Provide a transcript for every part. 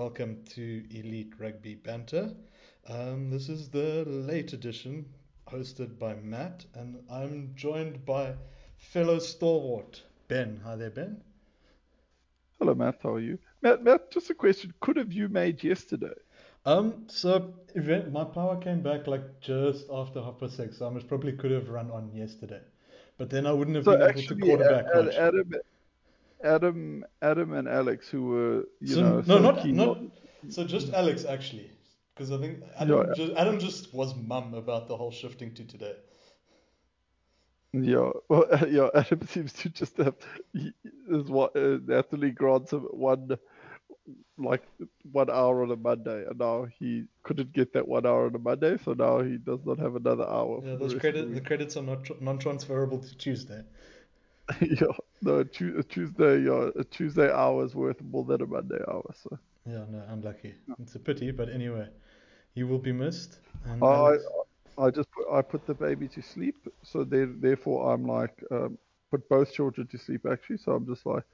welcome to Elite Rugby Banter. Um, this is the late edition, hosted by Matt, and I'm joined by fellow stalwart Ben. Hi there, Ben. Hello, Matt. How are you? Matt, Matt, just a question. Could have you made yesterday? Um, so event, my power came back like just after half past six. So I most probably could have run on yesterday, but then I wouldn't have So been able to quarterback Ad- much. Adam, Adam, Adam, and Alex, who were you So, know no, so not not. So just Alex actually, because I think Adam Yeah. just Adam just was mum about the whole shifting to today. Yeah, well, yeah. Adam seems to just have he, is what uh, Natalie grants him one like one hour on a Monday, and now he couldn't get that one hour on a Monday, so now he does not have another hour. Yeah, the those credit the the credits are not tr- non-transferable to Tuesday. yeah, no, Tu- a Tuesday, yeah, a Tuesday hour is worth more than a Monday hour. So Yeah, no, unlucky. It's a pity, but anyway, he will be missed. And I, I just put, I put the baby to sleep, so there, therefore I'm like um, put both children to sleep actually. So I'm just like,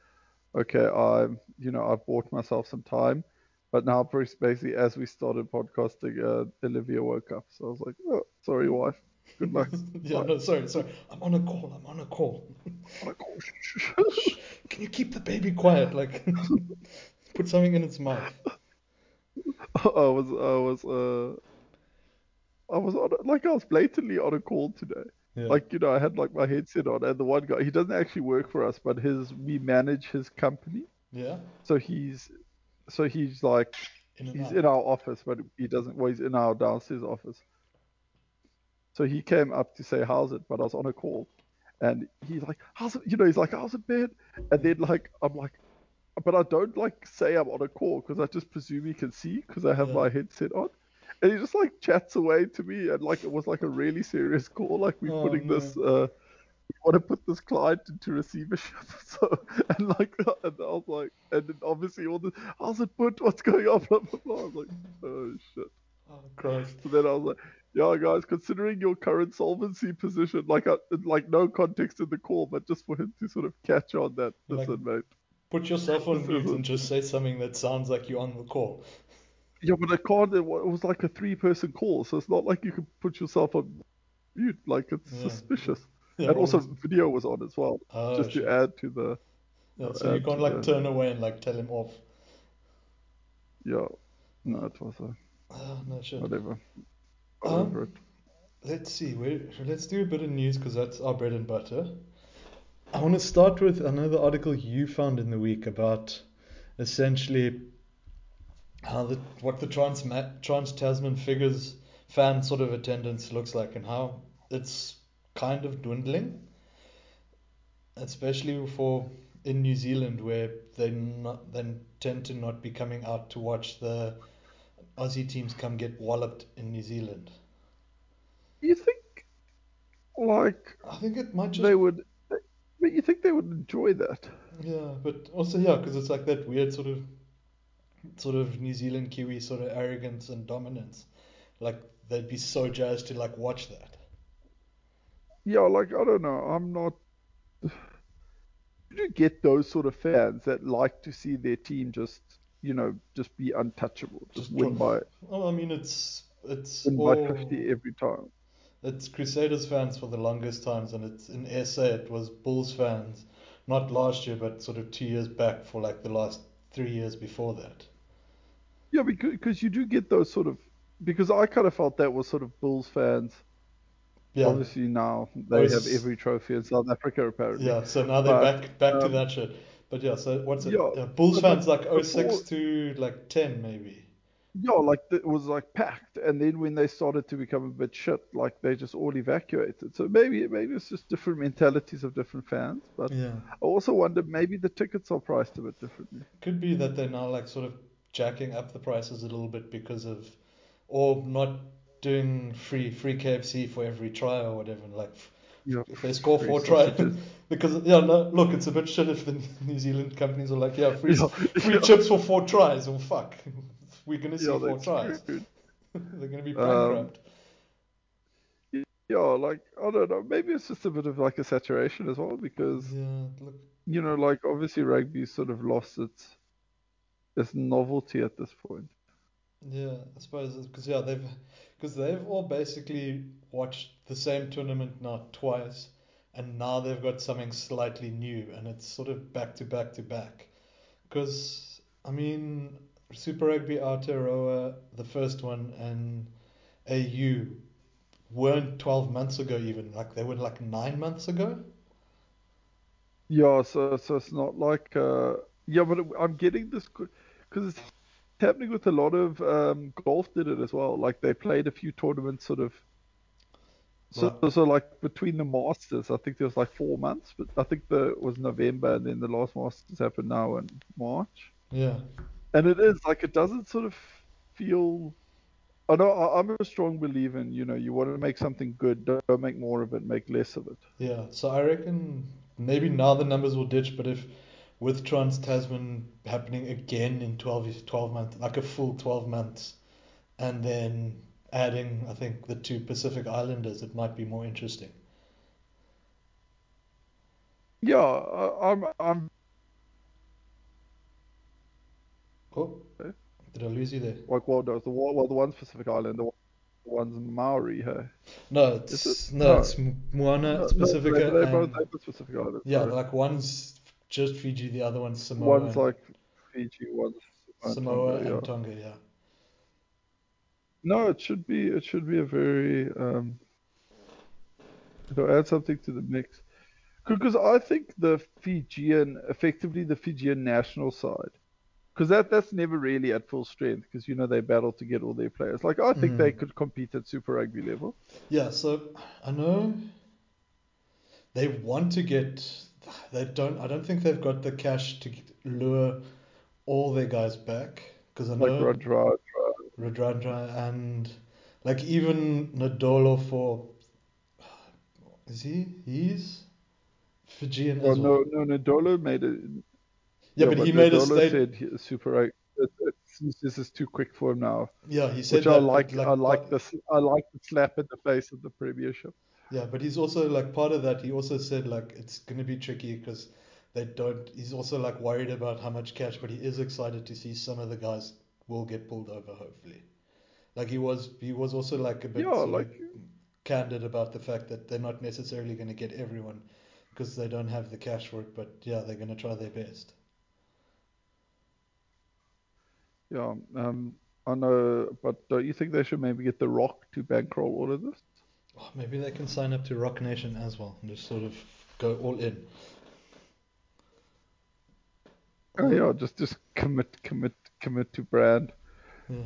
okay, I'm you know I've bought myself some time, but now basically as we started podcasting, uh, Olivia woke up, so I was like, oh, sorry wife, good luck. yeah, no, sorry, sorry. I'm on a call. I'm on a call. Shh, shh, shh. Can you keep the baby quiet? Like, put something in its mouth. I was I was uh I was on like I was blatantly on a call today. Yeah. Like you know I had like my headset on, and the one guy he doesn't actually work for us, but his we manage his company. yeah. So he's so he's like In he's out. in our office, but he doesn't. Well, he's in our downstairs office. So he came up to say how's it, but I was on a call, and he's like, how's it? You know, he's like, how's it been? And then like I'm like, but I don't like say I'm on a call because I just presume he can see because I have Yeah. my headset on. And he just like chats away to me, and like it was like a really serious call. Like we're Oh, putting no. this, uh, we want to put this client into receivership. So and like, and I was like, and then obviously all the, how's it put? What's going on? Blah blah blah. I was like, oh shit. Oh, Christ. So then I was like, yeah, guys, considering your current solvency position, like, uh, like no context in the call, but just for him to sort of catch on that, Like- listen, mate. Put yourself on mute and just say something that sounds like you're on the call. Yeah, but I can't. It was like a three-person call, so it's not like you can put yourself on mute. Like it's Yeah. suspicious. Yeah, and also, honestly. video was on as well, Oh, just to add to the. Yeah, uh, so you can't like the- turn away and like tell him off. Yeah, no, it was a Oh, no shit. whatever. Um. Let's see. Let's do a bit of news because that's our bread and butter. I want to start with another article you found in the week about essentially how the what the Trans Trans Tasman figures fan sort of attendance looks like and how it's kind of dwindling, especially for in New Zealand where they not then tend to not be coming out to watch the Aussie teams come get walloped in New Zealand. You think, like, I think it might just they would? But you think they would enjoy that? Yeah, but also yeah, because it's like that weird sort of, sort of New Zealand Kiwi sort of arrogance and dominance. Like they'd be so jazzed to like watch that. Yeah, like I don't know. I'm not. You do get those sort of fans that like to see their team just, you know, just be untouchable, just, Just win by Oh, I mean it's it's win all by 50 every time. it's Crusaders fans for the longest times, and it's in SA it was Bulls fans, not last year but sort of two years back for like the last three years before that. Yeah, because because you do get those sort of because I kind of felt that was sort of Bulls fans. Yeah, Obviously now they have every trophy in South Africa apparently. yeah. So now they're But, back back to um, that shit. But yeah, so what's it? Yeah, Yeah, Bulls fans like oh before- 06 to like 10 maybe. Yeah, like it was like packed, and then when they started to become a bit shit, like they just all evacuated. So maybe maybe it's just different mentalities of different fans. But Yeah. I also wonder maybe the tickets are priced a bit differently. Could be that they're now like sort of jacking up the prices a little bit because of, or not doing free free KFC for every try or whatever. Like Yeah, if they score free four tries, because yeah, no, look, it's a bit shit if the New Zealand companies are like, yeah, free Yeah, free yeah. chips for four tries. Well, fuck, we're gonna see four tries. they're gonna be Um, bankrupt. Yeah, like I don't know. Maybe it's just a bit of like a saturation as well because yeah, look, you know, like obviously rugby sort of lost its it's novelty at this point. Yeah, I suppose because yeah they've because they've all basically watched the same tournament now twice, and now they've got something slightly new, and it's sort of back to back to back. Because I mean, Super Rugby Aotearoa, the first one, and AU weren't 12 months ago even. Like they were like nine months ago. Yeah, so so it's not like uh, yeah, but I'm getting this because it's happening with a lot of um, golf did it as well. Like they played a few tournaments sort of. So, Right. so like between the Masters, I think there was like four months, but I think the it was November and then the last Masters happened now in March. Yeah. And it is like it doesn't sort of feel. I know I'm a strong believer in you know you want to make something good, don't don't make more of it, make less of it. Yeah. So I reckon maybe now the numbers will ditch, but if with Trans Tasman happening again in 12, 12 months, like a full 12 months, and then adding, I think, the two Pacific Islanders, it might be more interesting. Yeah, I'm I'm Oh, Okay. did I lose you there? like well, no, the well the one's Pacific Island, the one- one's Maori, hey. No, it's it? no, No. it's Moana, No, it's no, Pasifika, they, they both and have Pacific Island. yeah, sorry. like one's just Fiji, the other one's Samoa, One's like Fiji, one's Samoa Tonga, yeah. and Tonga. Yeah. No, it should be it should be a very um it'll add something to the mix. Because I think the Fijian, effectively the Fijian national side, because that that's never really at full strength. Because you know they battle to get all their players. Like I think they Mhm. could compete at Super Rugby level. Yeah, so I know they want to get. They don't. I don't think they've got the cash to lure all their guys back because I Like know Radra, Radradra and like even Nadolo for. Is he? He's Fijian well, as well. no, no, Nadolo made it. Yeah, but he made a Nadolo state. said Super Rugby. It, it's, this is too quick for him now. Yeah, he said Which that. I like. like I like this. I like the slap in the face of the Premiership. Yeah, but he's also like part of that. He also said like it's gonna be tricky because they don't. He's also like worried about how much cash, but he is excited to see some of the guys will get pulled over. Hopefully, like he was. He was also like a bit Yeah, like candid about the fact that they're not necessarily going to get everyone because they don't have the cash for it. But yeah, they're going to try their best. Yeah, um, I know, but don't you think they should maybe get The Rock to bankroll all of this? Oh, maybe they can sign up to Roc Nation as well and just sort of go all in. Oh yeah, just just commit, commit, commit to brand. Yeah.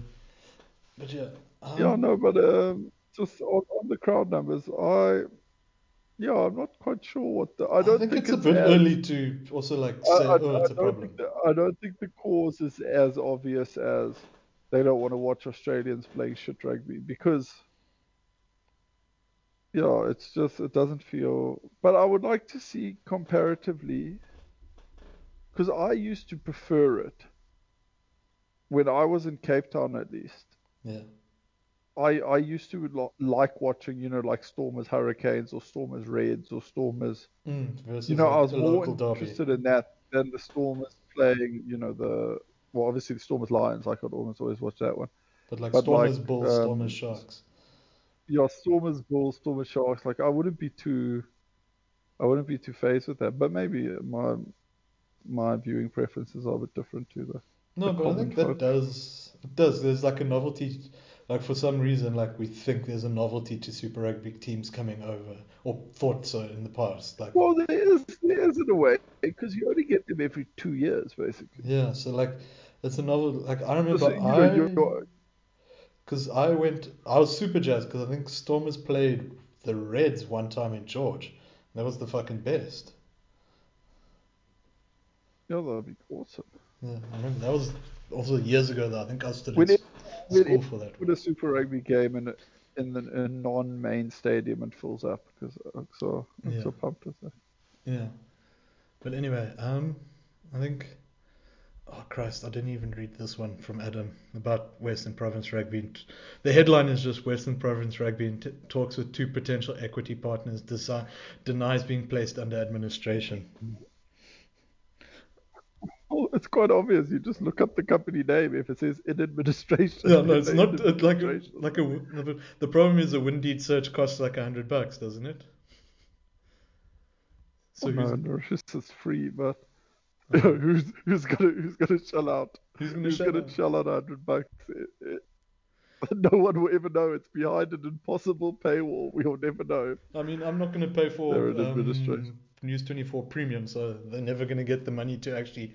But yeah. Um, Yeah, no, but um, just on, on the crowd numbers, I, yeah, I'm not quite sure what the. I I don't think, think it's, a it's bit as- early to also like say, I, oh, it's a problem. the, I don't think the cause is as obvious as they don't want to watch Australians playing shit rugby because. Yeah, it's just it doesn't feel. But I would like to see comparatively, because I used to prefer it when I was in Cape Town at least. Yeah. I I used to lo- like watching, you know, like Stormers Hurricanes or Stormers Reds or Stormers. Mm, You know, I was more local derby. interested in that than the Stormers playing, you know, the well, obviously the Stormers Lions. I could almost always watch that one. But like but Stormers like, Bulls, um, Stormers Sharks. Yeah, Stormers Bulls, Stormers Sharks. Like I wouldn't be too, I wouldn't be too phased with that. But maybe my my viewing preferences are a bit different to the. No, the but I think that does it does. There's like a novelty, like for some reason, like we think there's a novelty to Super Rugby teams coming over, or thought so in the past. Like Well, there is there is in a way because you only get them every two years, basically. yeah, so like it's a novel. Like I remember So, know, I, because I went, I was super jazzed because I think Stormers played the Reds one time in George. And That was the fucking best. yeah, that'd be awesome. Yeah, I remember that was also years ago. Though I think I stood in it- school for that. With a Super Rugby game in a, in the a non-main stadium and fills up because I'm so I'm Yeah. so pumped with that. Yeah. But anyway, um, I think. Oh Christ! I didn't even read this one from Adam about Western Province Rugby. The headline is just Western Province Rugby t- talks with two potential equity partners desi- denies being placed under administration. Well, it's quite obvious. You just look up the company name if it says in administration. Yeah, no, it's not like a, like a. The problem is a Windeed search costs like a hundred bucks, doesn't it? Oh, so Oh, no, is free, but Oh. who's who's gonna who's gonna shell out? who's gonna Who's shut gonna up? shell out hundred bucks? It- it- no one will ever know. It's behind an impossible paywall. We'll never know. I mean, I'm not to pay for um. News 24 Premium, so they're never to get the money to actually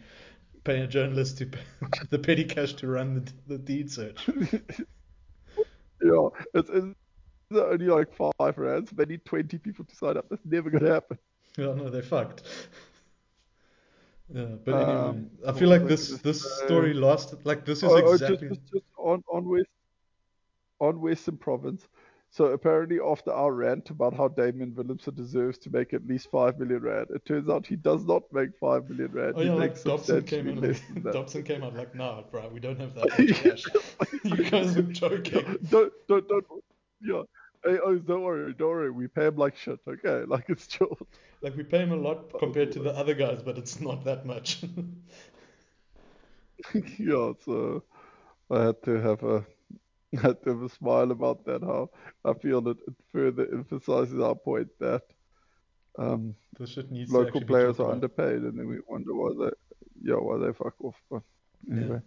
pay a journalist to pay the petty cash to run the, the deed search. Yeah, it's, it's only like five rands. They need twenty people to sign up. That's never gonna happen. Yeah, no, they're fucked. Yeah, but anyway, Um, I feel like this this story lasted like this is Oh, oh, exactly. just, just, just on on West on Western Province. So apparently, after our rant about how Damien Willemse deserves to make at least five million rand, it turns out he does not make five million rand. Oh yeah, like Dobson came in. that. Dobson came out like, nah, bro, we don't have that much cash. you guys are joking. don't, don't, don't, yeah. Hey, oh, don't worry, don't worry. We pay him like shit, okay? Like it's chill. Like we pay him a lot compared to the other guys, but it's not that much. yeah, so I had to have a I had to have a smile about that. How I feel that it further emphasizes our point that um, this shit needs local players are underpaid, and then we wonder why they, yeah, why they fuck off. But anyway,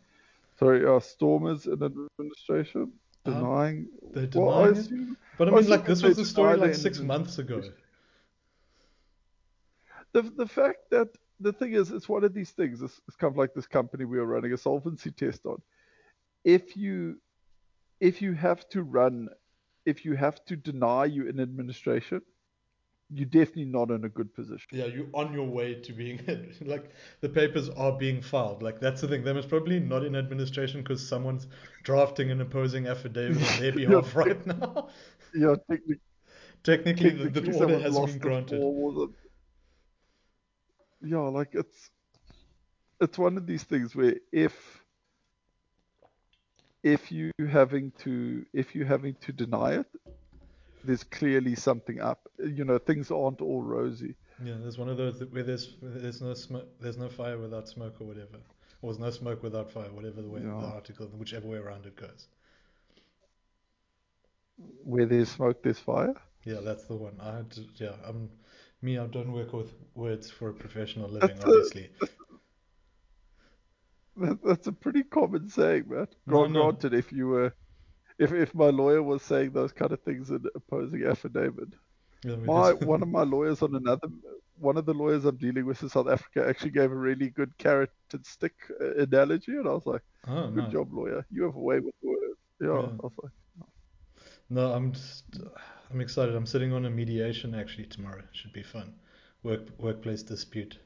sorry, uh, Stormers in administration Denying. they're well, I denying it? But I I mean, see like this was the story like six months ago. the the fact that the thing is, it's one of these things. It's, it's kind of like this company we are running a solvency test on. If you if you have to run, if you have to deny you an administration, you're definitely not in a good position. Yeah, you're on your way to being like the papers are being filed. Like that's the thing. They must probably not in administration because someone's drafting an opposing affidavit on their behalf right now. Yeah, technically, Technically, the, technically the order has been granted. the- Yeah, like it's it's one of these things where if if you having to if you having to deny it, there's clearly something up. You know, things aren't all rosy. Yeah, there's one of those where there's there's no smoke, there's no fire without smoke or whatever, or there's no smoke without fire, whatever the way the article, whichever way around it goes. Where there's smoke, there's fire. Yeah, that's the one. I had to, yeah, I'm me. I don't work with words for a professional living, That's a- obviously. That, that's a pretty common saying, man. No, Gra- no. If you were, if if my lawyer was saying those kind of things in opposing affidavit, Yeah, my just- one of my lawyers on another, one of the lawyers I'm dealing with in South Africa actually gave a really good carrot and stick uh, analogy, and I was like, oh, "Good job, lawyer. You have a way with words." Yeah, Yeah. I was like, No, I'm just, I'm excited. I'm sitting on a mediation actually tomorrow. Should be fun. Work workplace dispute.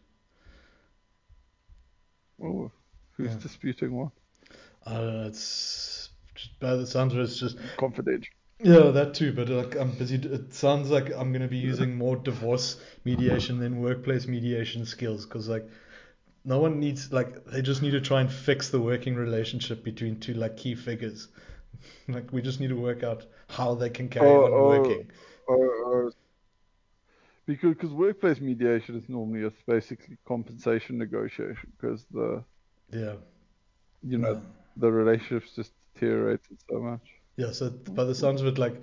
"Oh, who's Yeah. disputing what? Uh, it's just, by the sounds of it, it's just Confidential." yeah, that too. But like I'm busy. It sounds like I'm gonna be using more divorce mediation than workplace mediation skills because like no one needs like they just need to try and fix the working relationship between two like key figures. like we just need to work out how they can carry Oh, on oh. oh working. Or, or because cause workplace mediation is normally it's basically compensation negotiation because the Yeah. you know Yeah. the relationships just deteriorated so much. Yeah, so by the sounds of it, like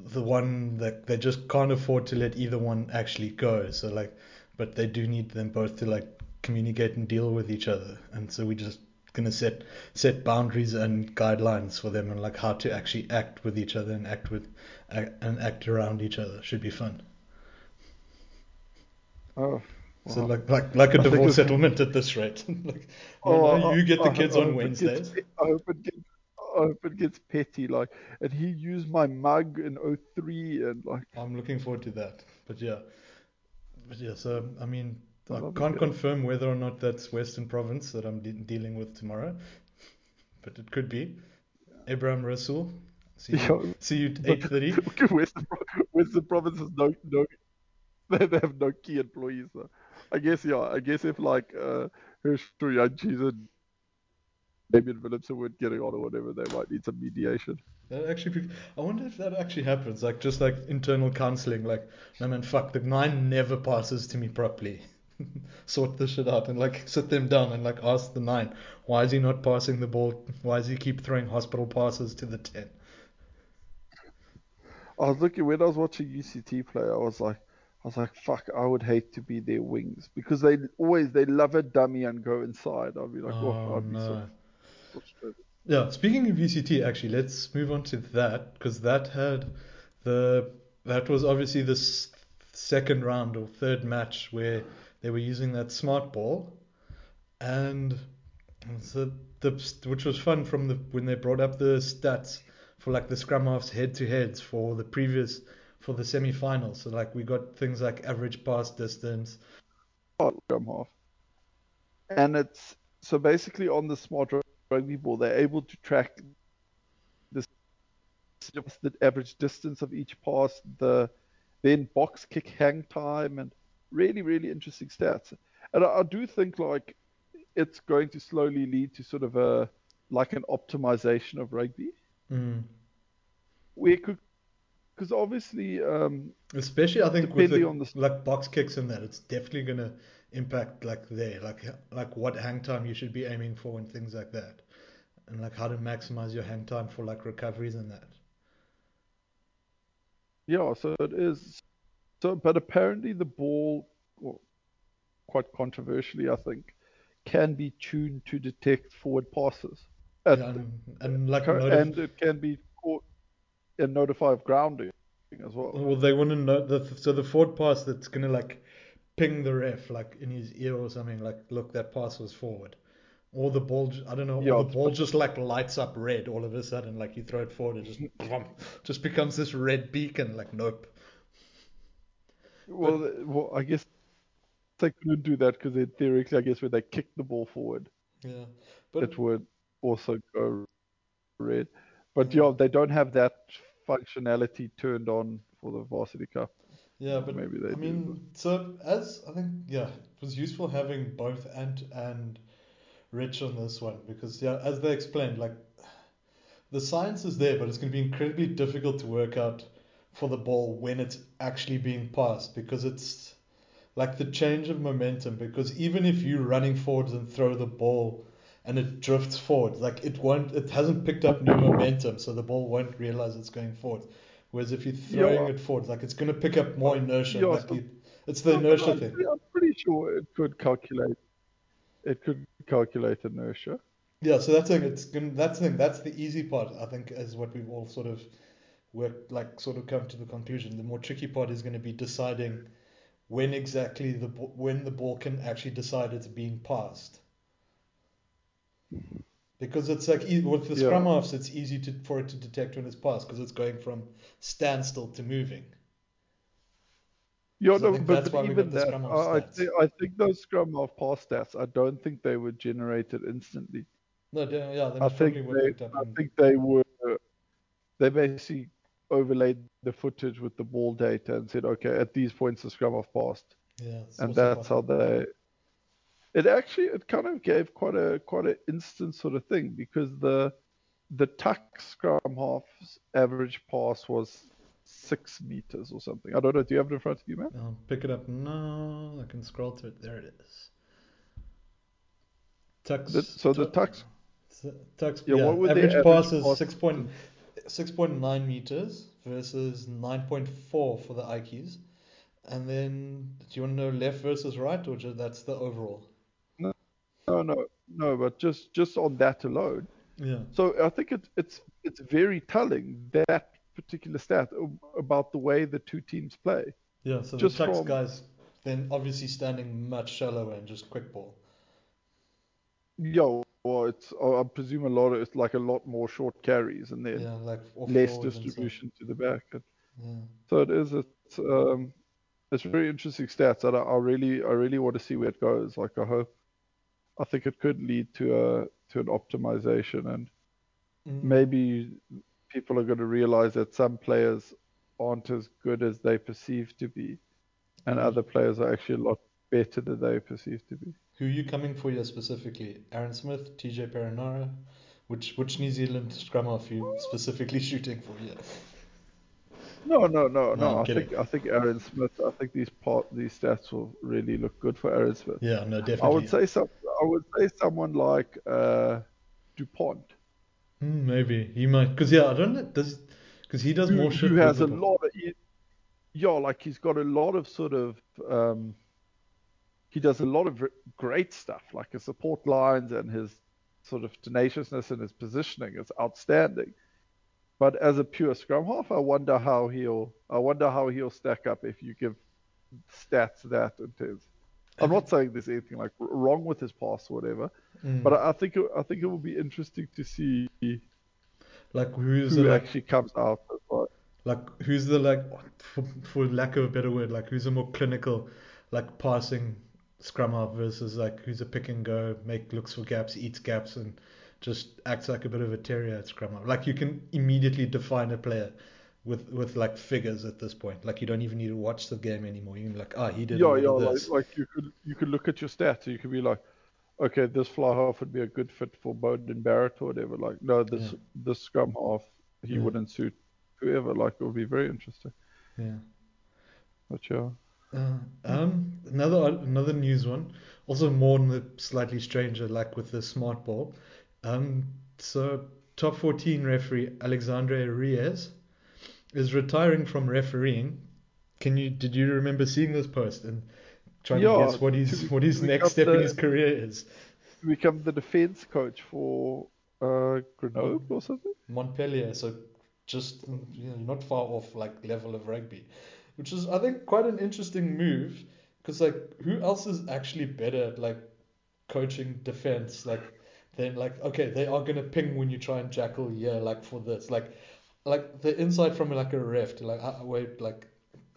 the one that they just can't afford to let either one actually go. So like, but they do need them both to like communicate and deal with each other. And so we just gonna set set boundaries and guidelines for them and like how to actually act with each other and act with act, and act around each other. Should be fun. Oh, So like like like a divorce settlement at this rate. like, Oh, no, you get the kids on hope it gets Wednesdays. I hope it gets. It gets petty, like, and he used my mug in 03 and like, I'm looking forward to that. But yeah, but yeah. So I mean, I I can't confirm whether or not that's Western Province that I'm de- dealing with tomorrow, but it could be. Abraham Rasul. See you, Yeah, see you eight thirty. Western, Western Province has no no, they, have no key employees. So. I guess yeah, I guess if like uh, Herschel Jantjies and Damien Willemse weren't getting on or whatever, they might need some mediation. That actually, I wonder if that actually happens. Like just like internal counseling. Like, no man, fuck, the nine never passes to me properly. sort this shit out and like sit them down and like ask the nine, why is he not passing the ball? Why does he keep throwing hospital passes to the ten? I was looking when I was watching UCT play. I was like, I was like, fuck, I would hate to be their wings because they always they love a dummy and go inside. I'd be like, oh, Oh, I'd be so no. Yeah, speaking of UCT, actually, let's move on to that because that had the that was obviously the s- second round or third match where they were using that smart ball, and so the which was fun from the when they brought up the stats for like the scrum halves head to heads for the previous for the semi-finals. So like we got things like average pass distance. scrum half. And it's so basically on the smart rugby ball, they're able to track the, the average distance of each pass, the then box kick hang time, and really, really interesting stats. And I, I do think like it's going to slowly lead to sort of a like an optimization of rugby, Mm. where could because obviously um, Especially, I think with the, on the- like box kicks and that, it's definitely gonna impact like there, like like what hang time you should be aiming for and things like that, and like how to maximize your hang time for like recoveries and that. Yeah, so it is. So, but apparently the ball, well, quite controversially, I think, can be tuned to detect forward passes. At Yeah, and, and like notif- and it can be caught and notify of grounding as well. well, they want to know the so the forward pass that's gonna like ping the ref like in his ear or something like look that pass was forward. Or the ball, I don't know, Yeah, or the ball just like lights up red all of a sudden, like you throw it forward, it just just becomes this red beacon. Like nope. Well, th- well, I guess they could do that because theoretically, I guess when they kick the ball forward, Yeah, but it would also go red. But Yeah. yeah, they don't have that functionality turned on for the Varsity Cup. Yeah, but Maybe they I do, mean, so as I think, yeah, it was useful having both Ant and Rich on this one because, yeah, as they explained, like the science is there, but it's going to be incredibly difficult to work out for the ball when it's actually being passed because it's like the change of momentum. Because even if you're running forwards and throw the ball and it drifts forward, like it won't, it hasn't picked up new momentum, so the ball won't realize it's going forward. Whereas if you're throwing Yeah. it forward, like it's going to pick up more inertia. Yeah, like so- you, it's the inertia I'm thing. I'm pretty sure it could calculate. It could calculate inertia. Yeah, so that's the thing. It's gonna, that's the thing. That's the easy part. I think is what we've all sort of worked like sort of come to the conclusion. The more tricky part is going to be deciding when exactly the when the ball can actually decide it's being passed. Because it's like with the Yeah. scrum halves, it's easy to for it to detect when it's passed because it's going from standstill to moving. Yeah, no, but, that's but why we even that, I, thi- I think those scrum half pass stats, I don't think they were generated instantly. No, they- yeah, they I think were they. I on- think they were, they basically overlaid the footage with the ball data and said, okay, at these points the scrum half passed, yeah, and that's how they. It actually, it kind of gave quite a quite an instant sort of thing because the the tuck scrum half's average pass was six meters or something. I don't know. Do you have it in front of you, man? I'll pick it up now. I can scroll to it. There it is. Tuks. The- so the tu- tux- Tuks. Yeah, Yeah, what would average, average pass is six point six point nine meters versus nine point four for the Ikeys. And then, do you want to know left versus right, or just that's the overall? No, no, no. But just just on that alone. Yeah. So I think it's it's it's very telling that particular stat about the way the two teams play. Yeah. So Just the Tuks from- guys then obviously standing much shallower and just quick ball. Yo, well, it's I presume a lot of it's like a lot more short carries and then Yeah, like less forward and stuff. distribution to the back. Yeah. so it is. It's um, it's very interesting stats, and I, I really I really want to see where it goes. Like I hope, I think it could lead to a to an optimization, and Mm. maybe people are going to realize that some players aren't as good as they perceive to be, and Mm. other players are actually a lot better than they perceive to be. Who are you coming for here specifically? Aaron Smith, TJ Perenara? Which which New Zealand scrum are you specifically shooting for here? No, no, no, No, no. I kidding. think I think Aaron Smith. I think these part these stats will really look good for Aaron Smith. Yeah, no, definitely. I would say some. I would say someone like uh, Dupont, Hmm, maybe he might, because yeah, I don't know. Does because he does who, more shit. who has a lot of. he- Yeah, like he's got a lot of sort of. Um, he does a lot of great stuff, like his support lines and his sort of tenaciousness and his positioning is outstanding. But as a pure scrum half, I wonder how he'll. I wonder how he'll stack up if you give stats that intense. I'm not saying there's anything like wrong with his pass or whatever, Mm. but I I think it- I think it will be interesting to see like who's who the like actually comes out. like who's the like for, for lack of a better word like who's a more clinical like passing scrum half versus like who's a pick and go make looks for gaps eats gaps and just acts like a bit of a terrier at scrum half like you can immediately define a player with with like figures at this point like you don't even need to watch the game anymore you can be like ah he did Yeah, yeah, like, like you could you could look at your stats you could be like, okay, this fly half would be a good fit for Beauden Barrett or whatever. Like, no, this Yeah. this scrum half he Yeah. wouldn't suit whoever. Like, it would be very interesting. yeah But yeah, Uh, um, another another news one, also more on the slightly stranger, like with the smart ball. Um, so top 14 referee Alexandre Ruiz is retiring from refereeing. Can you did you remember seeing this post and trying Yeah, to guess what his what his next become step in his career is? to become the defense coach for uh, Grenoble or something. Montpellier, so just you know, not far off like level of rugby, which is I think quite an interesting move because like who else is actually better at like coaching defense like then like okay they are gonna ping when you try and jackal yeah like for this like like the inside from like a ref to like uh, wait like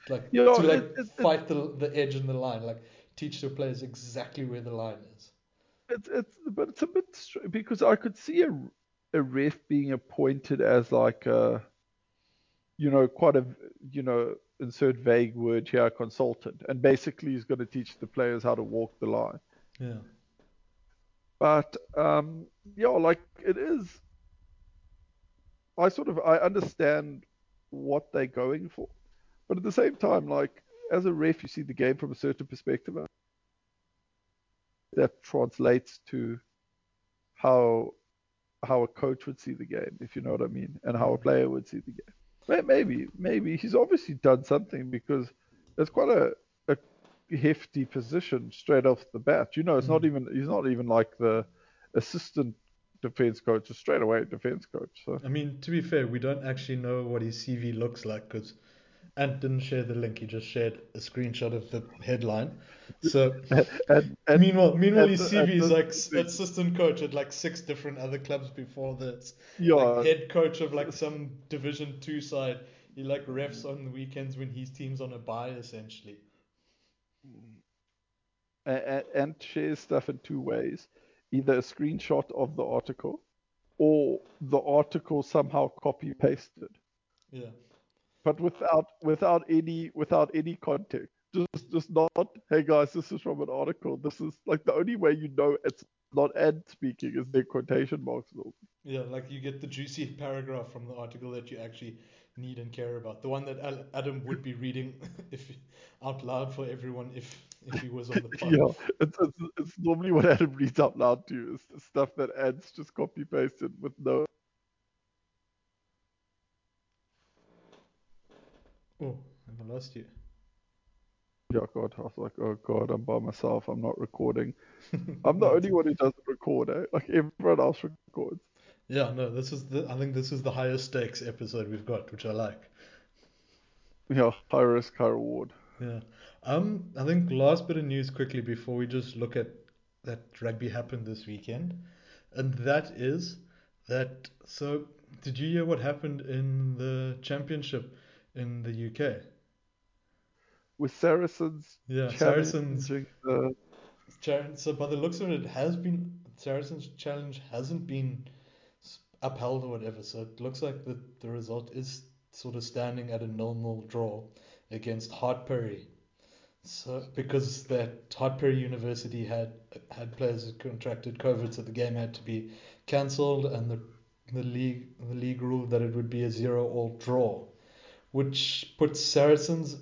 like Yeah, to like it- it- it- fight the the edge and the line like teach the players exactly where the line is. It's it's but it's a bit str- because I could see a a ref being appointed as like a you know quite a you know insert vague word here consultant and basically he's going to teach the players how to walk the line. Yeah. But um yeah, like it is. I sort of I understand what they're going for, but at the same time, like as a ref, you see the game from a certain perspective. That translates to how how a coach would see the game, if you know what I mean, and how a mm-hmm. player would see the game. Maybe, maybe he's obviously done something because it's quite a, a hefty position straight off the bat. You know, it's not mm-hmm. even he's not even like the assistant defense coach, it's straight away defense coach. So I mean, to be fair, we don't actually know what his CV looks like because Ant didn't share the link. He just shared a screenshot of the headline. So and, and meanwhile, meanwhile, his CV is like assistant coach at like six different other clubs before this. yeah, Like head coach of like some Division Two side. He like refs on the weekends when his team's on a bye, essentially. Mm. and, and shares stuff in two ways either a screenshot of the article or the article somehow copy pasted Yeah. but without without any without any context just just not hey guys this is from an article this is like the only way you know it's not ad speaking is their quotation marks. Yeah, like you get the juicy paragraph from the article that you actually need and care about. The one that Adam would be reading if out loud for everyone if if he was on the pod. yeah it's, it's, it's normally what adam reads out loud to you is the stuff that ads just copy pasted with no Oh, have I lost you? yeah god i was like oh god i'm by myself i'm not recording I'm the only one who doesn't record, eh? Like everyone else records. Yeah, no, this is the I think this is the highest stakes episode we've got, which I like. Yeah, high risk, high reward. Yeah. Um, I think last bit of news quickly before we just look at that rugby happened this weekend, and that is that. So, did you hear what happened in the championship in the UK? With Saracens Yeah, Saracens. the So, by the looks of it, it has been Saracens' challenge hasn't been upheld or whatever. So it looks like the the result is sort of standing at a nil-nil draw against Hartpury. So because that Hartpury University had had players who contracted COVID, so the game had to be cancelled, and the the league the league ruled that it would be a zero-all draw, which puts Saracens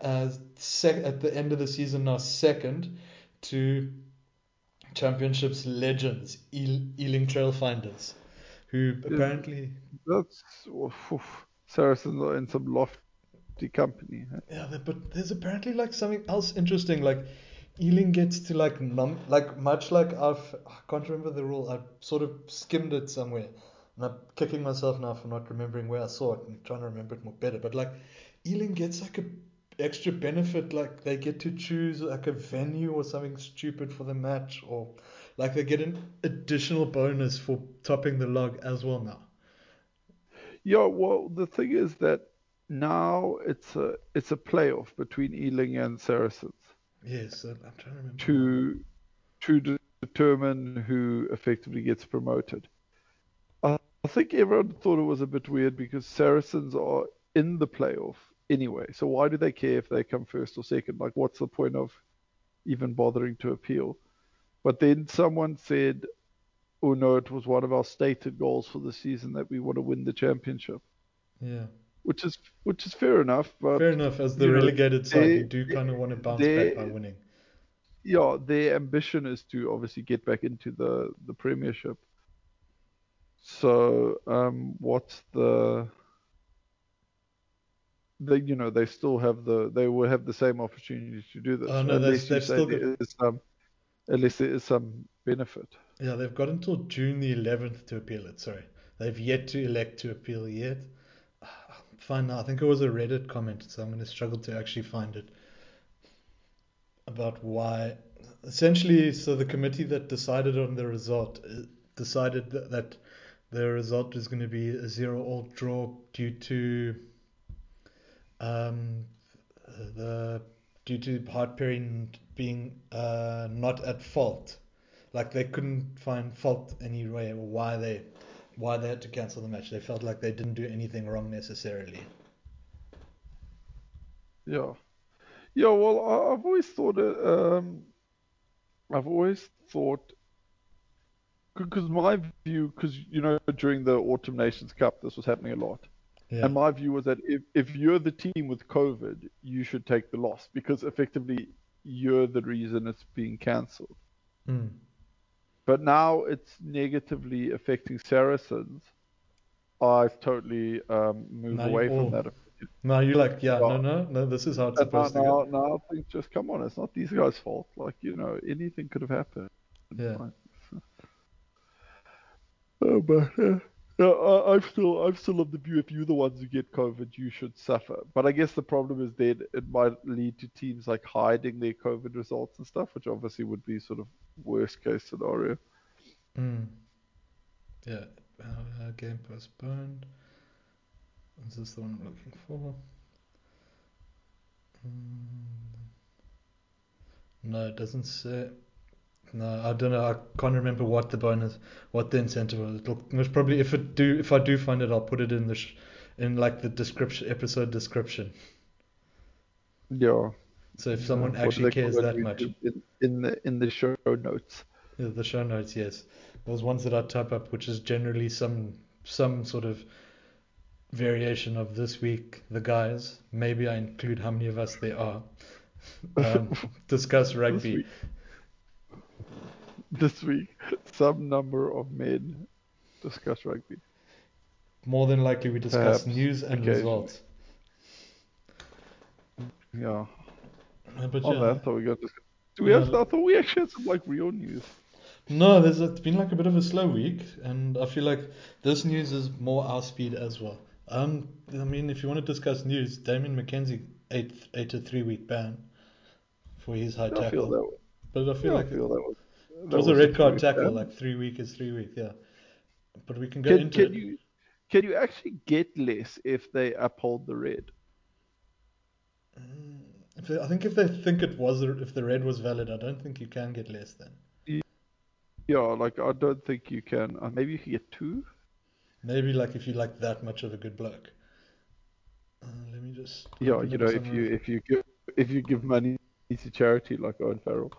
as sec- at the end of the season now second to Championships legends e- Ealing Trailfinders, who Yeah. apparently That's oof. Saracens are in some lofty company. yeah, but there's apparently like something else interesting. Like Ealing gets to like num like much like I've I can't remember the rule. I sort of skimmed it somewhere, and I'm kicking myself now for not remembering where I saw it and trying to remember it more better. But like Ealing gets like a extra benefit, like they get to choose like a venue or something stupid for the match, or like they get an additional bonus for topping the log as well now. Yeah, well, the thing is that now it's a it's a playoff between Ealing and Saracens Yes, I'm trying to remember. to to de- determine who effectively gets promoted. I, I think everyone thought it was a bit weird because Saracens are in the playoff anyway. So why do they care if they come first or second? Like, what's the point of even bothering to appeal? But then someone said, "Oh no, it was one of our stated goals for the season that we want to win the championship." Yeah. Which is which is fair enough. But Fair enough. As the you know, relegated side, they- you do kind of want to bounce they- back by winning. yeah, their ambition is to obviously get back into the the Premiership. So, um, what's the they you know they still have the they will have the same opportunity to do this Oh, no, unless they've- you they've say still there is some unless there is some benefit. Yeah, they've got until June the 11th to appeal it. Sorry, they've yet to elect to appeal yet. Fine now. I think it was a Reddit comment, so I'm going to struggle to actually find it about why. Essentially, so the committee that decided on the result uh, decided that, the result is going to be a zero-all draw due to um, the due to Hartpury being uh, not at fault. Like they couldn't find fault anyway why they why they had to cancel the match. They felt like they didn't do anything wrong necessarily. Yeah, yeah. Well, I, I've always thought. Um, I've always thought because my view, because you know, during the Autumn Nations Cup, this was happening a lot. Yeah. And my view was that if, if you're the team with COVID, you should take the loss because effectively you're the reason it's being cancelled. Mm. But now it's negatively affecting Saracens. I've totally um, moved Now you away from that. Now you're like, yeah, no, Well, no, no. This is how it's And now, supposed to go. now, now I think just come on, it's not these guys' fault. Like you know, anything could have happened. Yeah. Oh, but uh, yeah, I, I'm still, I'm still of the view if you're the ones who get COVID, you should suffer. But I guess the problem is then it might lead to teams like hiding their COVID results and stuff, which obviously would be sort of worst case scenario. Mm. Yeah. Uh, game postponed. Is this the one I'm looking for? Mm. No, it doesn't say. No, I don't know. I can't remember what the bonus, what the incentive was. It'll, it was probably if it do, if I do find it, I'll put it in the, sh- in like the description, episode description. Yeah. So if someone do actually cares that much, in, in the in the show notes. Yeah, the show notes, yes. Those ones that I type up, which is generally some some sort of variation of this week, the guys. Maybe I include how many of us there are. Um, discuss rugby. This week, some number of men discuss rugby. More than likely, we discuss Perhaps news and results. Yeah. But On yeah, that, I thought we got. Discuss- Do we have? I thought we actually had some like real news. no, there's it's been like a bit of a slow week, and I feel like this news is more our speed as well. Um, I mean, if you want to discuss news, Damien McKenzie eight eight to three week ban for his high I feel tackle. that. But I I feel like feel that was. It that was a red card tackle, bad. like three week is three week, yeah. But we can go Can, into can it. you can you actually get less if they uphold the red? Mm, If they, I think if they think it was if the red was valid, I don't think you can get less then. Yeah, like I don't think you can. Uh, maybe you can get two. Maybe like if you like that much of a good bloke. Uh, let me just. Yeah, you know, if you if you give if you give money to charity like Owen Farrell.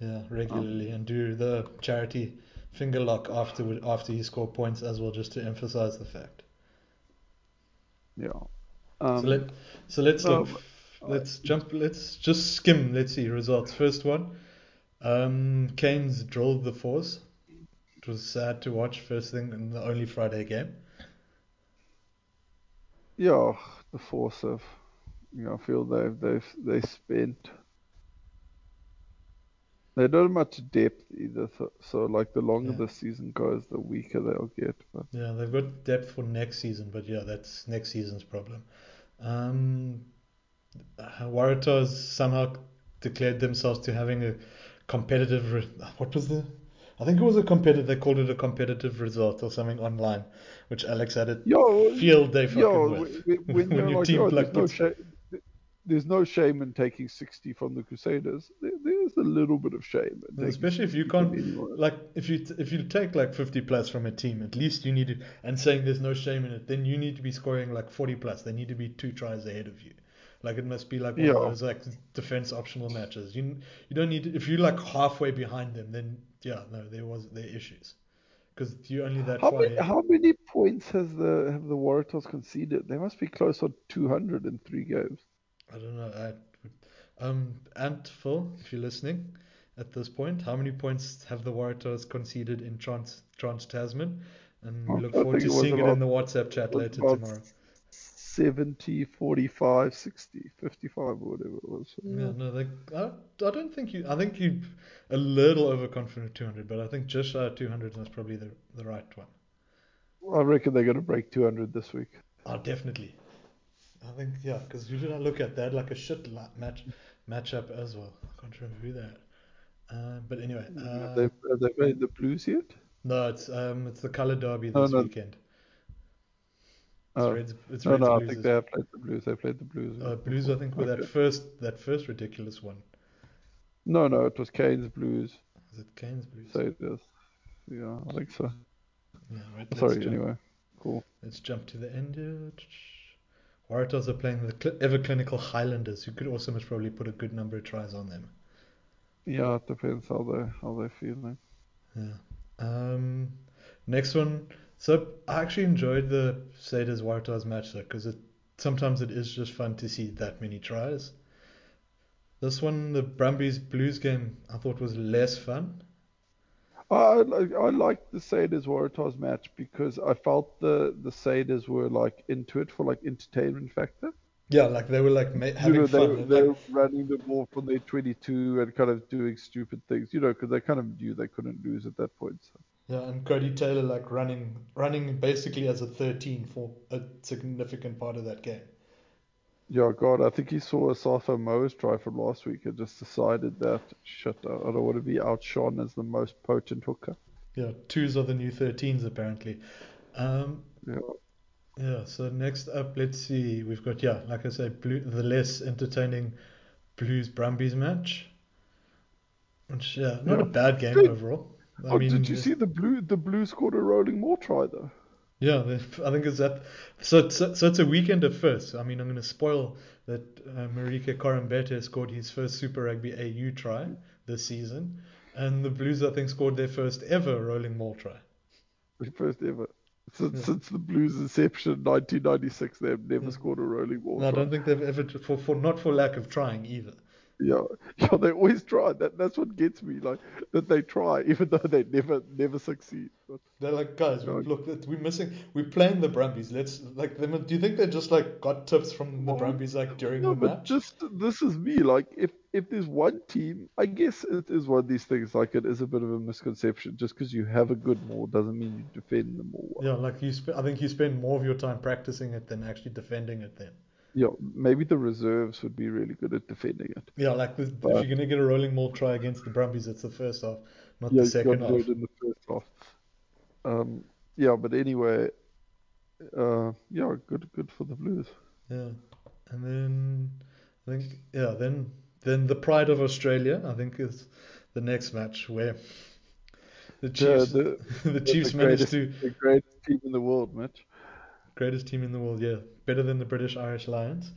Yeah, regularly and do the charity finger lock after after you score points as well, just to emphasize the fact. Yeah. Um, So let so let's look. Let's jump. Let's just skim. Let's see results. First one, um, Canes drilled the Force. It was sad to watch. First thing in the only Friday game. yeah, the force of, you know, I feel they've they've they spent. They don't have much depth either, so, so like the longer Yeah. the season goes, the weaker they'll get. But Yeah, they've got depth for next season, but yeah, that's next season's problem. Um, Waratahs somehow declared themselves to having a competitive. Re- what was the? I think it was a competitive. They called it a competitive result or something online, which Alex had a Yo, field day fucking yo, with. when, when, When your like, team oh, like there's no puts- shame. There's no shame in taking 60 from the Crusaders. There, there's a little bit of shame. Especially if you can't, like, if you if you take like 50 plus from a team, at least you need to, and saying there's no shame in it, then you need to be scoring like 40 plus. They need to be two tries ahead of you. Like it must be like one of Yeah. those like defense optional matches. You you don't need to, if you're like halfway behind them, then yeah, no, there was there issues because you're only that How far. many, ahead. how many points has the have the Waratahs conceded? They must be close on 200 in three games. I don't know. I, um, Ant Phil, if you're listening at this point, how many points have the Waratahs conceded in Trans Trans Tasman? And we look forward to was seeing it about- in the WhatsApp chat later tomorrow. 70, 45, 60, 55, or whatever it was. Yeah, no, they, I, I don't think you. I think you're a little overconfident at 200, but I think just shy of 200 is probably the the right one. I reckon they're going to break 200 this week. Oh, definitely. I think yeah, because usually I look at that like a shit la- match matchup as well. I can't remember who that. Uh, but anyway, have, uh, they, have they played the Blues yet? no, it's um it's the color derby this no. weekend. It's Oh. Reds, it's No, Reds no, I think they have played the Blues. They played the Blues. Uh, Blues, I think, were that first that first ridiculous one. No, no, it was Kane's Blues. Is it Kane's Blues? Say this. Yeah, I think so. Yeah, right. Sorry, jump, anyway. Cool. Let's jump to the end here. Waratahs are playing the cl- ever clinical Highlanders, who could also most probably put a good number of tries on them. Yeah, it depends how they how they're feeling. Yeah. Um, next one. So I actually enjoyed the Saders Waratahs match because it sometimes it is just fun to see that many tries. This one, the Brumbies Blues game, I thought was less fun. I like I liked the Saders Waratahs match because I felt the the Saders were like into it for like entertainment factor. Yeah, like they were like ma- You having know, they, fun. they're like, running the ball from their 22 and kind of doing stupid things, you know, because they kind of knew they couldn't lose at that point. So. Yeah, and Codie Taylor like running running basically as a 13 for a significant part of that game. Yeah, God, I think he saw Asafo Aumua's try from last week and just decided that, shit, I I don't want to be outshone as the most potent hooker. Yeah, twos are the new 13s apparently. Um, Yeah. yeah, so next up, let's see. We've got, yeah, like I said, blue, the less entertaining Blues Brumbies match. Which, yeah, not a bad game overall. I oh, mean, did you it's- see the blue? The blue scored a rolling maul try though. Yeah, I think it's that. So it's, so it's a weekend at first. I mean, I'm going to spoil that uh, Marika Koroibete scored his first Super Rugby AU try this season, and the Blues I think scored their first ever rolling maul try. First ever. Since, Yeah. since the Blues' inception, 1996, they've never Yeah. scored a rolling ball. And I don't think they've ever for for not for lack of trying either. Yeah, yeah, they always try. That that's what gets me, like that they try, even though they never never succeed. They're like, guys, No. look, we're missing. We're playing the Brumbies. Let's like them. Do you think they just like got tips from the Brumbies like during no, the but match? just this is me. Like, if if there's one team, I guess it is one of these things. Like, it is a bit of a misconception. Just because you have a good maul doesn't mean you defend the maul. Yeah, like you. Sp- I think you spend more of your time practicing it than actually defending it. Then. Yeah, maybe the reserves would be really good at defending it. Yeah, like the, if you're gonna get a rolling maul try against the Brumbies, it's the first half, not yeah, the second to half. in the first half. Um, yeah, but anyway, uh, yeah, good, good for the Blues. Yeah, and then I think yeah, then then the pride of Australia, I think is the next match where the The, Chiefs the, the Chiefs the managed to the greatest team in the world, Mitch. Greatest team in the world, yeah, better than the British Irish Lions.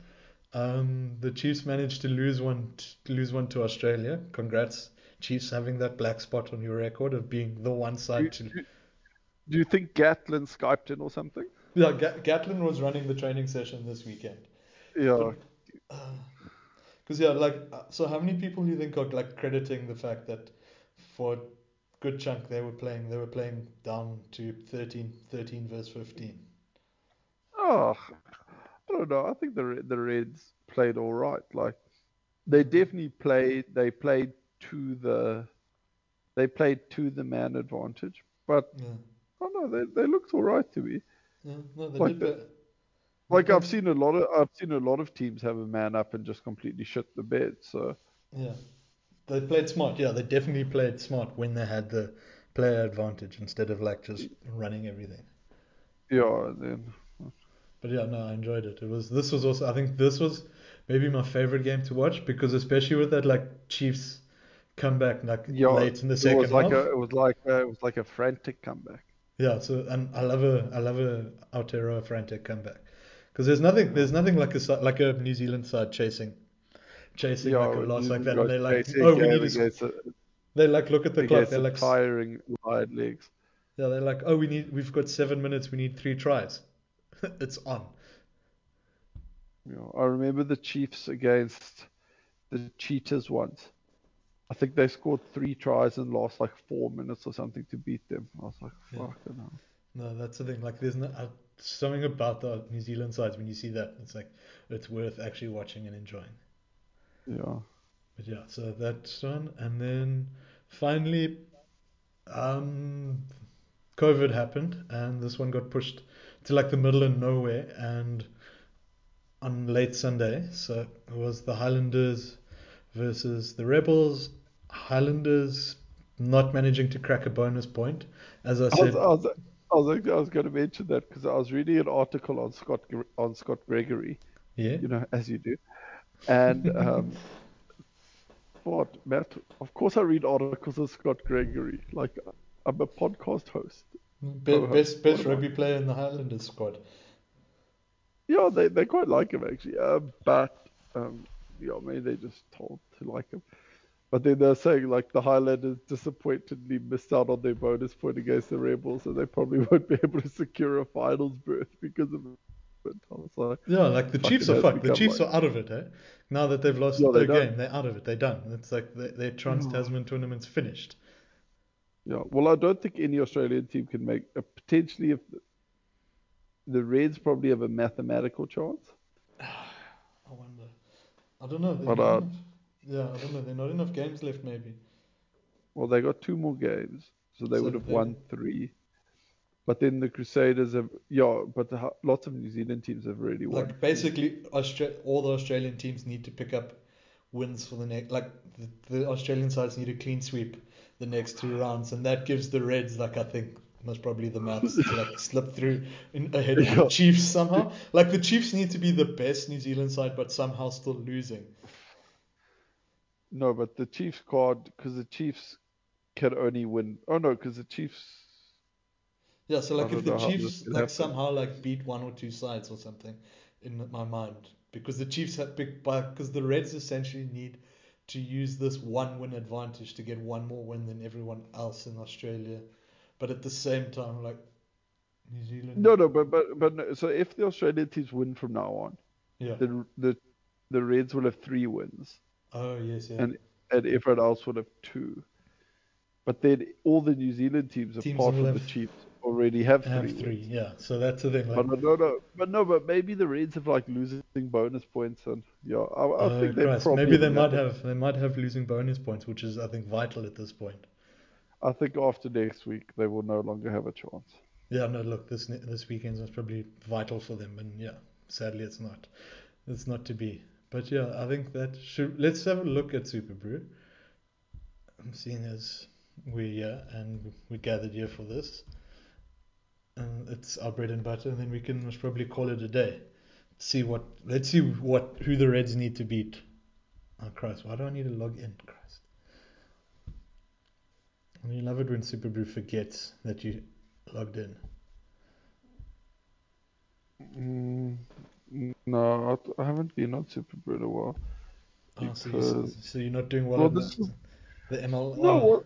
Um, the Chiefs managed to lose one to lose one to Australia. Congrats, Chiefs, having that black spot on your record of being the one Do, side to. do, do you think Gatland skyped in or something? Yeah, Ga- Gatland was running the training session this weekend. Yeah. Because yeah, like uh, so, how many people do you think are like crediting the fact that for a good chunk they were playing they were playing down to 13, 13 verse fifteen. Oh, I don't know. I think the the Reds played all right. Like they definitely played. They played to the. They played to the man advantage, but Yeah, I don't know. They they looked all right to me. yeah, no, they Like did. the-. Like. I've seen a lot of I've seen a lot of teams have a man up and just completely shit the bed. So Yeah, they played smart. Yeah, they definitely played smart when they had the player advantage instead of like just running everything. yeah, and then But yeah, no, I enjoyed it. It was this was also I think this was maybe my favorite game to watch because especially with that like Chiefs comeback like yeah, late in the it second was like half. a it was like a, it was like a frantic comeback. Yeah, so and I love a I love a Aotearoa frantic comeback because there's nothing there's nothing like a like a New Zealand side chasing chasing Yeah, like a loss like that and they're like oh we need to a, they like look at the clock they're like tiring wide legs. yeah they're like oh we need we've got seven minutes we need three tries it's on You know, I remember the Chiefs against the Cheetahs once. I think they scored three tries and lost like four minutes or something to beat them. I was like, Yeah. fucking hell. no that's the thing like there's no, uh, something about the New Zealand sides when you see that it's like it's worth actually watching and enjoying Yeah. But yeah, so that's one. And then finally, um, COVID happened, and this one got pushed to like the middle of nowhere, and on late Sunday. So it was the Highlanders versus the Rebels. Highlanders not managing to crack a bonus point, as I said. I was, I was, I was going to mention that because I was reading an article on Scott on Scott Gregory, Yeah. you know, as you do, and um, what Matt? Of course, I read articles of Scott Gregory. Like I'm a podcast host. Be- Oh, best best what am rugby player in the Highlanders squad. Yeah, they, they quite like him actually. Uh, but um, yeah, maybe they just told to like him. But then they're saying like the Highlanders disappointedly missed out on their bonus point against the Rebels, and they probably won't be able to secure a finals berth because of it. I was like, Yeah, like the Chiefs are fucked. The Chiefs like- are out of it, eh? Now that they've lost Yeah, their they're game, they're out of it. They're done. It's like their, their Trans Tasman tournament's finished. Yeah. Well, I don't think any Australian team can make uh, potentially if the, the Reds probably have a mathematical chance. I wonder. I don't know. But, uh, yeah, I don't know. There are not enough games left, maybe. Well, they got two more games, so they So would have they- won three. But then the Crusaders have, yeah, but the, lots of New Zealand teams have already won. Like basically, Austra- all the Australian teams need to pick up wins for the next. Like the, the Australian sides need a clean sweep the next two rounds, and that gives the Reds, like I think, most probably the maths to like slip through in, ahead of the Chiefs somehow. Like the Chiefs need to be the best New Zealand side, but somehow still losing. No, but the Chiefs card, because the Chiefs can only win. Oh no, because the Chiefs. Yeah, so like if the know how this Chiefs like happen. somehow like beat one or two sides or something in my mind because the Chiefs have big because the Reds essentially need to use this one win advantage to get one more win than everyone else in Australia, but at the same time like New Zealand. No, no, but but but no, so if the Australian teams win from now on, Yeah. the the the Reds will have three wins, Oh yes, yeah. and and everyone else will have two. But then all the New Zealand teams, Teams apart from the Chiefs, already have, have three, three, yeah. So that's the thing. Like, But no, no, but no, but maybe the Reds have like losing bonus points, and yeah, I, I oh, think they probably maybe they might have they might have losing bonus points, which is I think vital at this point. I think after next week they will no longer have a chance. Yeah, no, look, this this weekend was probably vital for them, and yeah, sadly it's not. It's not to be. But yeah, I think that should. Let's have a look at Superbru. I'm seeing as we're here uh, and we gathered here for this, and it's our bread and butter, and then we can most probably call it a day. See what. Let's see what who the Reds need to beat. Oh Christ, why do I need to log in? Christ. I love it when Superbru forgets that you logged in. Mm, no, I, I haven't been on Superbru in a while. Oh, so, you, Because- so you're not doing well, Well, on this the, is- the ML. No, oh, well,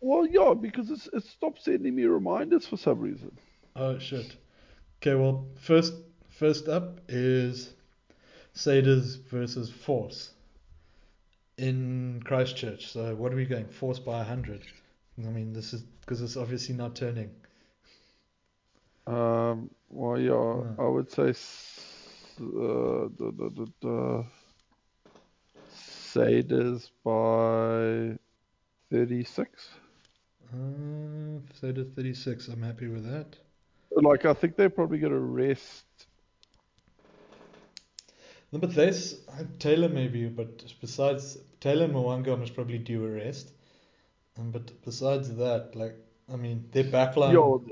well, yeah, because it's, it stopped sending me reminders for some reason. Oh shit. Okay, well, first first up is Saders versus Force in Christchurch. So what are we going? Force by 100. I mean, this is because it's obviously not turning. Um, well, yeah, Yeah. I would say uh, the, the, the, the by 36. Uh, Saders 36. I'm happy with that. Like, I think they're probably going to rest. No, but there's Taylor maybe, but besides Taylor and Mo'unga must probably due a rest. Um, but besides that, like I mean, their backline Yo,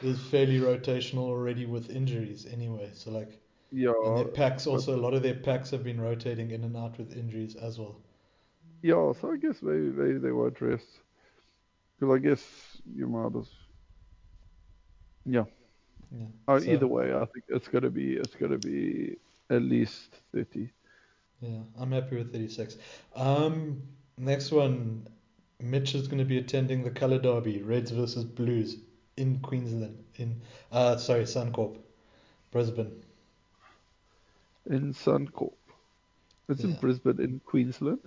is fairly rotational already with injuries anyway. So like, yeah, and their packs also a lot of their packs have been rotating in and out with injuries as well. yeah, so I guess maybe, maybe they won't rest. Because I guess you might as. Yeah. Yeah. Uh, So, either way, I think it's gonna be it's gonna be at least thirty. Yeah, I'm happy with 36. Um, next one, Mitch is going to be attending the Colour Derby, Reds versus Blues in Queensland. In uh, sorry, Suncorp, Brisbane. in Suncorp. It's in Brisbane, in Queensland.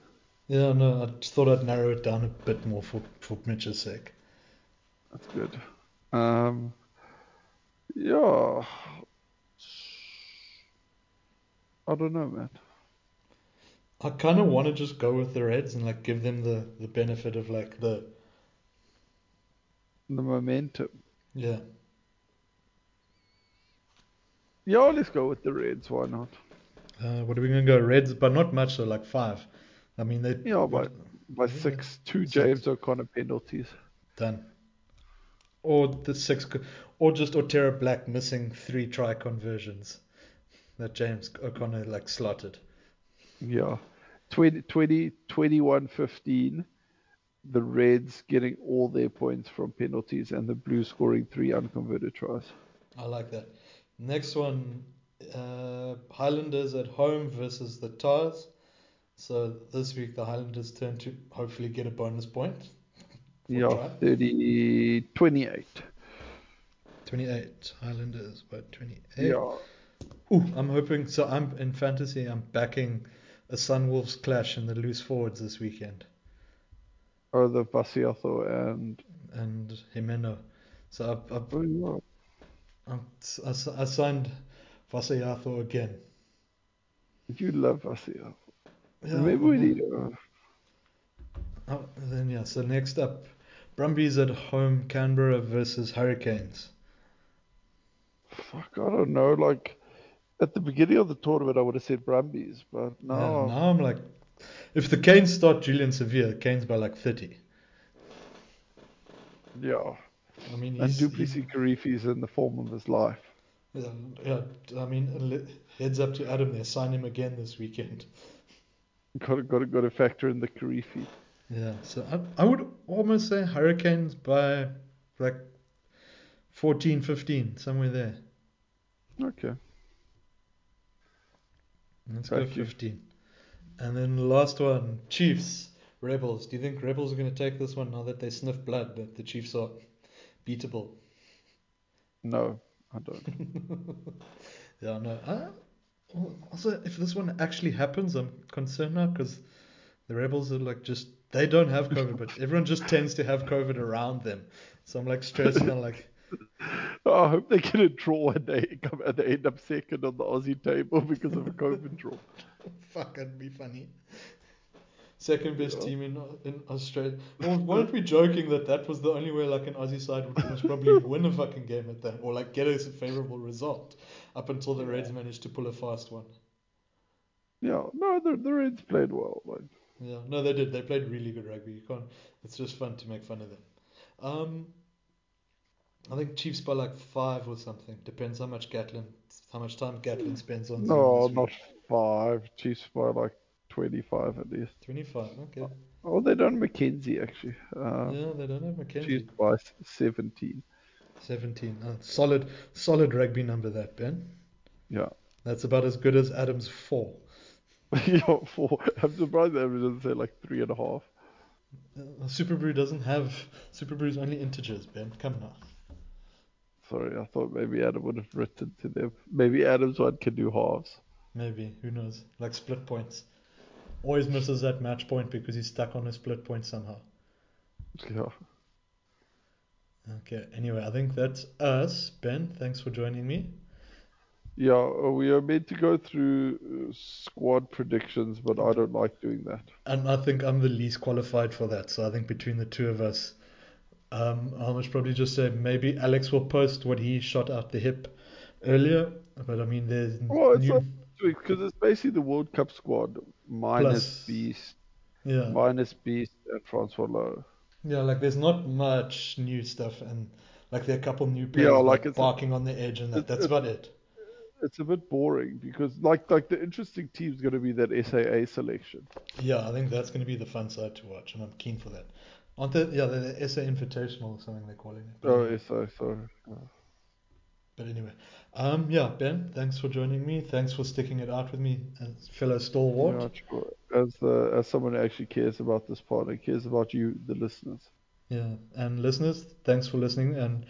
Yeah, no, I just thought I'd narrow it down a bit more for for Mitch's sake. That's good. Um, yeah. I don't know, man. I kind of want to just go with the Reds and like give them the the benefit of like the The momentum. yeah. Yeah, let's go with the Reds. Why not? Uh, what are we gonna go? Reds, but not much. So like five. I mean they Yeah, by by six, two Six. James O'Connor penalties. done. Or the six, or just Otere Black missing three try conversions that James O'Connor like slotted. Yeah. 20, 20, 21 15. The Reds getting all their points from penalties and the Blues scoring three unconverted tries. I like that. Next one, uh, Highlanders at home versus the Tahs. So this week the Highlanders turn to hopefully get a bonus point. Yeah, try. 30, 28. 28 Highlanders by 28. Yeah. Ooh, I'm hoping so. I'm in fantasy. I'm backing a Sunwolves clash in the loose forwards this weekend Oh, the Vasiato and. and Himeno. So I've, I've, Oh, yeah. I, s- I signed Vasayato again. You love Vasiato. Yeah, Maybe we need. Uh, Oh, then yeah. So next up, Brumbies at home, Canberra versus Hurricanes. fuck, I don't know. Like, at the beginning of the tournament, I would have said Brumbies, but Yeah, now. now I'm like, if the Canes start Julian Savea, Canes by like 30. Yeah. I mean, And Du'Plessis Kirifi's in the form of his life. yeah, yeah, I mean, heads up to Adam there. Sign him again this weekend. Got to, got to, got to factor in the Karifi. Yeah, so I, I would almost say Hurricanes by like 14, 15, somewhere there. Okay. Let's go Thank you. 15. And then the last one, Chiefs, Rebels. Do you think Rebels are going to take this one now that they sniff blood, that the Chiefs are beatable? No, I don't. Yeah, no. I, also, if this one actually happens, I'm concerned now because the Rebels are like just, they don't have COVID, but everyone just tends to have COVID around them. So I'm like stressed now, like, I hope they get a draw and they come and they end up second on the Aussie table because of a COVID draw. Fuck, that'd be funny. Second best Yeah. team in in Australia. Well, weren't we joking that that was the only way like an Aussie side would most probably win a fucking game at that, or like get a favourable result, up until the Reds managed to pull a fast one. Yeah, no, the the Reds played well. Like, Yeah, no, they did. They played really good rugby. You can't. It's just fun to make fun of them. Um, I think Chiefs by like five or something. Depends how much Gatland, how much time Gatland spends on. No, not five. Chiefs by like twenty-five at least. Twenty-five. Okay. Oh, they done McKenzie actually. Uh, yeah, they don't have McKenzie. Chiefs by seventeen. 17. Uh, solid, solid rugby number that, Ben. Yeah. That's about as good as Adams' four. yeah, four. I'm surprised that everyone doesn't say like three and a half. Uh, Superbru doesn't have Superbru's only integers, Ben. Come now. Sorry, I thought maybe Adam would have written to them. Maybe Adam's one can do halves. Maybe. Who knows? Like split points. Always misses that match point because he's stuck on a split point somehow. Yeah. Okay. Anyway, I think that's us. Ben, thanks for joining me. Yeah, uh, we are meant to go through uh, squad predictions, but I don't like doing that. And I think I'm the least qualified for that. So I think between the two of us, um, must probably just say maybe Alex will post what he shot out the hip earlier. But I mean, there's Well, it's new, not because it's basically the World Cup squad minus Plus- Beast, yeah, minus Beast and Francois Louw. yeah. Like there's not much new stuff, and like there are a couple new players Yeah, like like it's a- barking on the edge, and that. That's about it. It's a bit boring because like like the interesting team's going to be that SAA selection. Yeah, I think that's going to be the fun side to watch, and I'm keen for that. Aren't they? Yeah, the, the SA Invitational or something they're calling it. But Oh, anyway, SA, sorry. but anyway, um, yeah, Ben, thanks for joining me. Thanks for sticking it out with me, as fellow stalwart. Yeah. As uh, as someone who actually cares about this part and cares about you, the listeners. Yeah, and listeners, thanks for listening, and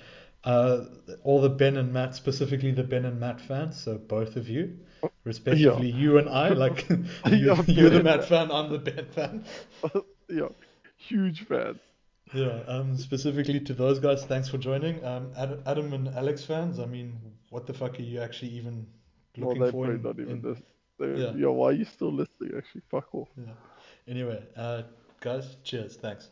uh, all the Ben and Matt, specifically the Ben and Matt fans, so both of you, respectively, you and I, like you, Yeah, you're the Matt fan, I'm the Ben fan. yeah, huge fan. Yeah, um, specifically to those guys, thanks for joining. Um, Ad- Adam and Alex fans, I mean, what the fuck are you actually even looking they're for? in- not even in- this. They're, Yeah. yeah. why are you still listening? Actually, fuck off. Yeah. Anyway, uh, guys, cheers. Thanks.